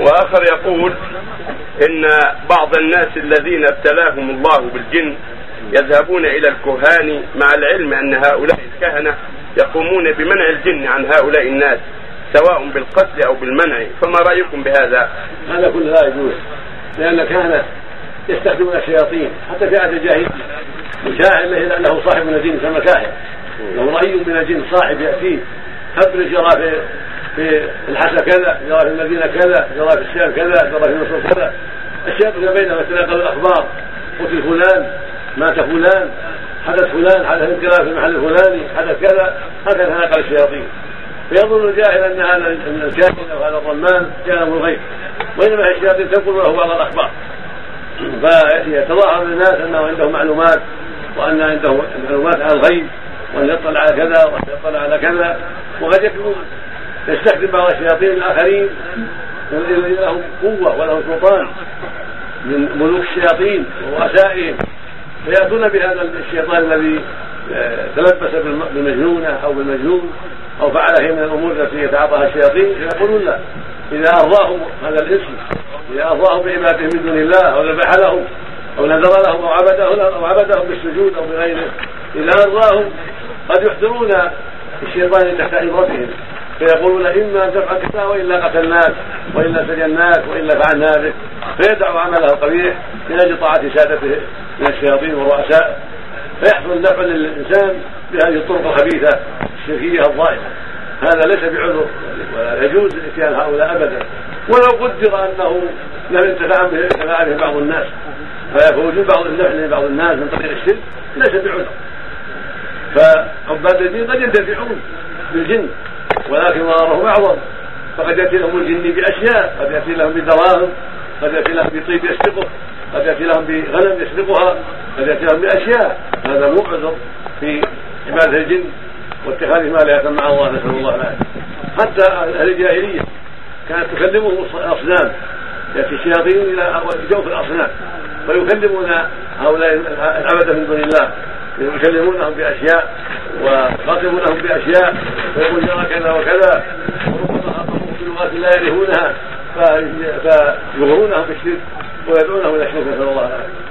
وآخر يقول إن بعض الناس الذين ابتلاهم الله بالجن يذهبون إلى الكهان مع العلم أن هؤلاء الكهنة يقومون بمنع الجن عن هؤلاء الناس سواء بالقتل أو بالمنع. فما رأيكم بهذا؟ هذا كله لا يجوز لأن الكهنة يستخدمون الشياطين حتى في عهد الجاهلية. الكاهن له صاحب من الجن يسمى كاهن له رأي من الجن صاحب يأتيه خبر يرى في الحسا كذا يرى في المدينة كذا يرى في الشام كذا يرى في مصر كذا. الشياطين بينهم يتناقل الأخبار قتل فلان مات فلان حدث فلان حدث انقلاب في المحل الفلاني حدث كذا هكذا تناقل الشياطين. فيظن الجاهل أن هذا الكاهن أو هذا الرمان يعلم الغيب وإنما الشياطين تنقل له بعض الأخبار. فيتظاهر للناس أنه عنده معلومات وأن عنده معلومات عن الغيب وأن يطلع على كذا وأن يطلع على كذا وقد يكون يستخدم بعض الشياطين الآخرين لهم قوة ولهم سلطان من ملوك الشياطين ورؤسائهم. فيأتون بهذا الشيطان الذي آه، تلبس بالمجنونة أو بالمجنون أو فعل شيء من الأمور التي يتعاطاها الشياطين فيقولون لا إذا أرضاهم هذا الاسم إذا أرضاهم بعبادة من دون الله أو ذبح لهم أو نذر لهم أو عبده أو عبدهم بالسجود أو بغيره إذا أرضاهم قد يحضرون الشيطان تحت عبرتهم. فيقولون إما أن تفعل كذا وإلا قتلناك وإلا سجناك وإلا فعلنا بك فيدع عمله القبيح من أجل طاعة سادته من الشياطين والرؤساء. فيحصل النفع للإنسان بهذه الطرق الخبيثة الشركية الظاهره هذا ليس بعذر ولا يجوز إتيان هؤلاء ابدا. ولو قدر أنه لم ينتفع به بعض الناس. فوجود بعض النفع لبعض الناس من طريق الشرك. ليس بعذر. فعباد الدين قد ينتفعون بالجن. ولكن ضررهم أعظم. فقد يأتي لهم الجن بأشياء قد يأتي لهم بدراهم قد يأتي لهم بطيب يسرقه قد يأتي لهم بغنم يسرقها قد يأتي لهم بأشياء. هذا مو عذر في عبادة الجن واتخاذ ما لا مع الله نسأل الله العافية. حتى أهل الجاهلية كانت تكلمهم الأصنام. يأتي الشياطين إلى جوف الأصنام. فيكلمون هؤلاء العبدة من دون الله. يكلمونهم بأشياء ويخاطبونهم بأشياء. ويقول جرى كذا وكذا. وربما خاطبهم بلغات لا يعرفونها فيغرونهم بالشرك ويدعونهم إلى الشرك نسأل الله العافية.